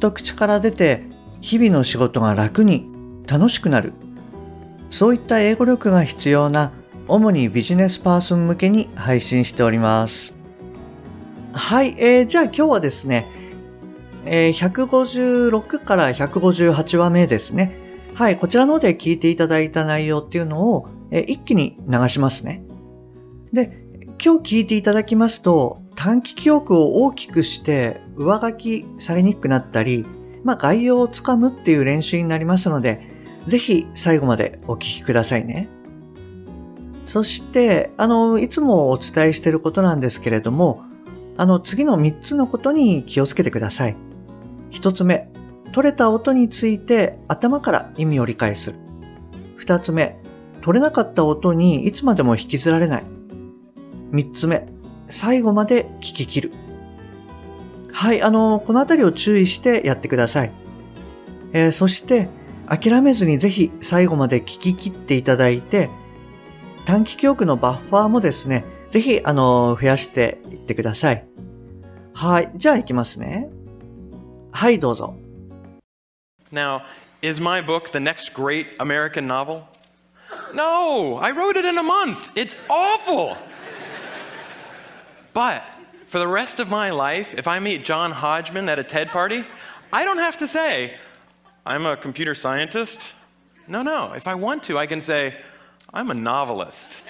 と口から出て日々の仕事が楽に楽しくなる。そういった英語力が必要な主にビジネスパーソン向けに配信しております。はい、えー、じゃあ今日はですね、えー、156から158話目ですね。はいこちらの方で聞いていただいた内容っていうのを、えー、一気に流しますね。で今日聞いていただきますと短期記憶を大きくして上書きされにくくなったり、まあ、概要をつかむっていう練習になりますので、ぜひ最後までお聞きくださいね。そして、あの、いつもお伝えしていることなんですけれども、あの、次の3つのことに気をつけてください。1つ目、取れた音について頭から意味を理解する。2つ目、取れなかった音にいつまでも引きずられない。3つ目、最後まで聞き切る。はい、あの、このあたりを注意してやってください。えー、そして、諦めずにぜひ最後まで聞き切っていただいて、短期記憶のバッファーもですね、ぜひ、あの、増やしていってください。はい、じゃあ行きますね。はい、どうぞ。Now, is my book the next great American novel? No, I wrote it in a month. It's awful. But for the rest of my life, if I meet John Hodgman at a TED party, I don't have to say, I'm a computer scientist. No, no. If I want to, I can say, I'm a novelist.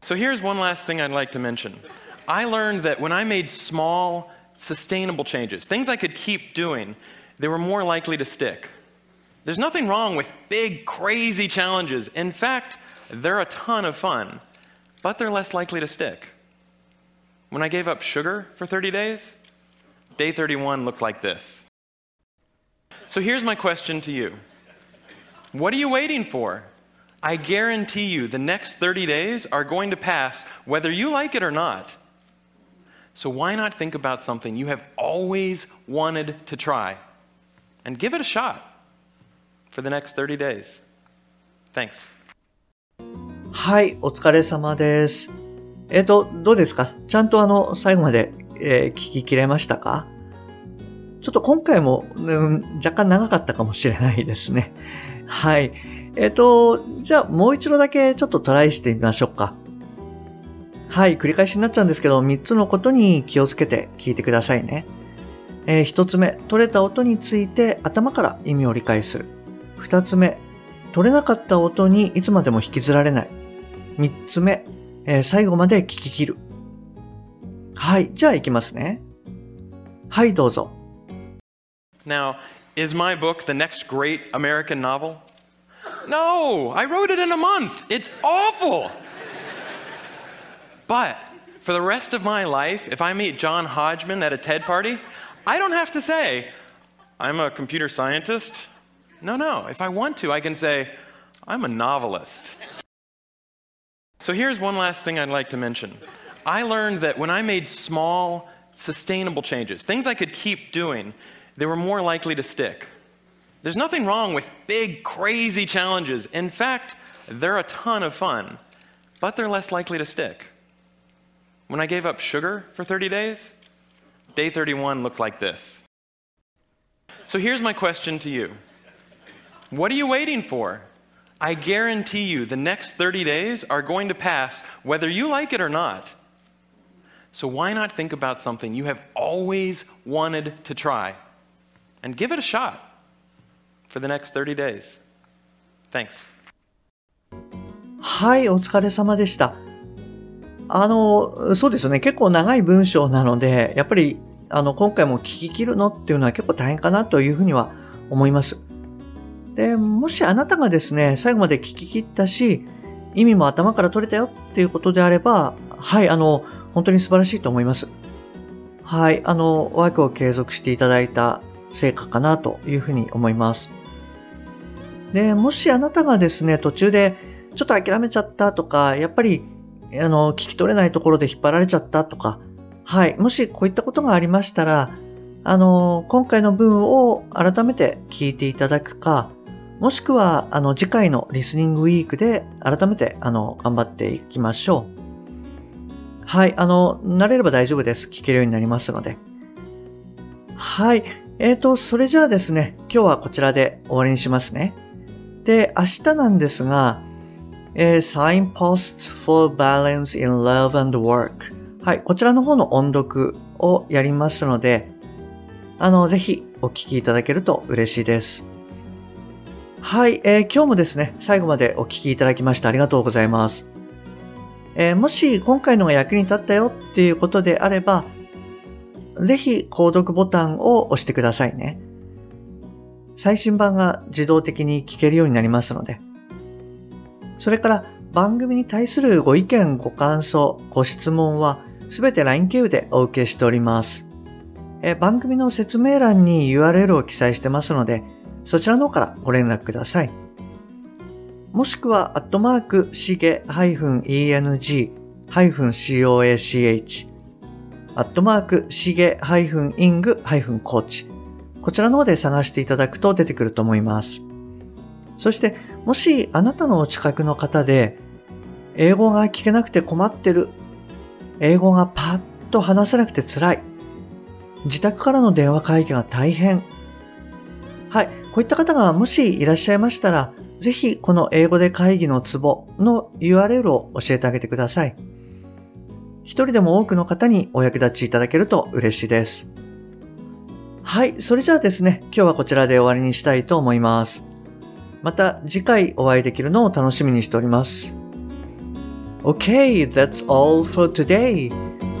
So here's one last thing I'd like to mention. I learned that when I made small, sustainable changes, things I could keep doing, they were more likely to stick. There's nothing wrong with big, crazy challenges. In fact, they're a ton of fun, but they're less likely to stick. When I gave up sugar for 30 days, day 31 looked like this. So here's my question to you What are you waiting for? I guarantee you the next 30 days are going to pass whether you like it or not. So why not think about something you have always wanted to try and give it a shot for the next 30 days? Thanks. はい、お疲れ様です。 えっ、ー、と、どうですか？ちゃんとあの、最後まで、えー、聞ききれましたか？ちょっと今回も、うん、若干長かったかもしれないですね。はい。えっ、ー、と、じゃあもう一度だけちょっとトライしてみましょうか。はい、繰り返しになっちゃうんですけど、3つのことに気をつけて聞いてくださいね。えー、1つ目、取れた音について頭から意味を理解する。2つ目、取れなかった音にいつまでも引きずられない。3つ目、えー、最後まで聞き切る。はい、じゃあ行きますね。はい、どうぞ。Now, is my book the next great American novel? No, I wrote it in a month. It's awful. But for the rest of my life, if I meet John Hodgman at a TED party, I don't have to say, I'm a computer scientist. No, no. If I want to, I can say, I'm a novelist. So here's one last thing I'd like to mention. I learned that when I made small, sustainable changes, things I could keep doing, they were more likely to stick. There's nothing wrong with big, crazy challenges. In fact, they're a ton of fun, but they're less likely to stick. When I gave up sugar for 30 days, day 31 looked like this. So here's my question to you What are you waiting for? I guarantee you the next 30 days are going to pass whether you like it or not. So why not think about something you have always wanted to try and give it a shot for the next 30 days? Thanks. はい、お疲れ様でした。あの、そうですよね。結構長い文章なので、やっぱり、あの、今回も聞き切るのっていうのは結構大変かなというふうには思います。で、もしあなたがですね、最後まで聞き切ったし、意味も頭から取れたよっていうことであれば、はい、あの、本当に素晴らしいと思います。はい、あの、ワークを継続していただいた成果かなというふうに思います。で、もしあなたがですね、途中でちょっと諦めちゃったとか、やっぱり、あの、聞き取れないところで引っ張られちゃったとか、はい、もしこういったことがありましたら、あの、今回の文を改めて聞いていただくか、もしくは、あの、次回のリスニングウィークで改めて、あの、頑張っていきましょう。はい、あの、慣れれば大丈夫です。聞けるようになりますので。はい。えっ、ー、と、それじゃあですね、今日はこちらで終わりにしますね。で、明日なんですが、えー、Signposts for Balance in Love and Work。はい、こちらの方の音読をやりますので、あの、ぜひお聞きいただけると嬉しいです。はい、えー、今日もですね、最後までお聞きいただきましてありがとうございます。えー、もし今回のが役に立ったよっていうことであれば、ぜひ購読ボタンを押してくださいね。最新版が自動的に聞けるようになりますので。それから番組に対するご意見、ご感想、ご質問はすべて LINE 経由でお受けしております。え番組の説明欄に URL を記載してますので、そちらの方からご連絡ください。もしくは、アットマーク、しげ -eng-coach、アットマーク、しげ -ing-coach、こちらの方で探していただくと出てくると思います。そして、もしあなたのお近くの方で、英語が聞けなくて困ってる、英語がパッと話せなくて辛い、自宅からの電話会議が大変。はい。こういった方がもしいらっしゃいましたら、ぜひこの英語で会議のツボの URL を教えてあげてください。一人でも多くの方にお役立ちいただけると嬉しいです。はい。それじゃあですね、今日はこちらで終わりにしたいと思います。また次回お会いできるのを楽しみにしております。Okay, that's all for today.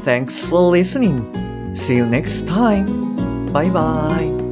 Thanks for listening. See you next time. Bye bye.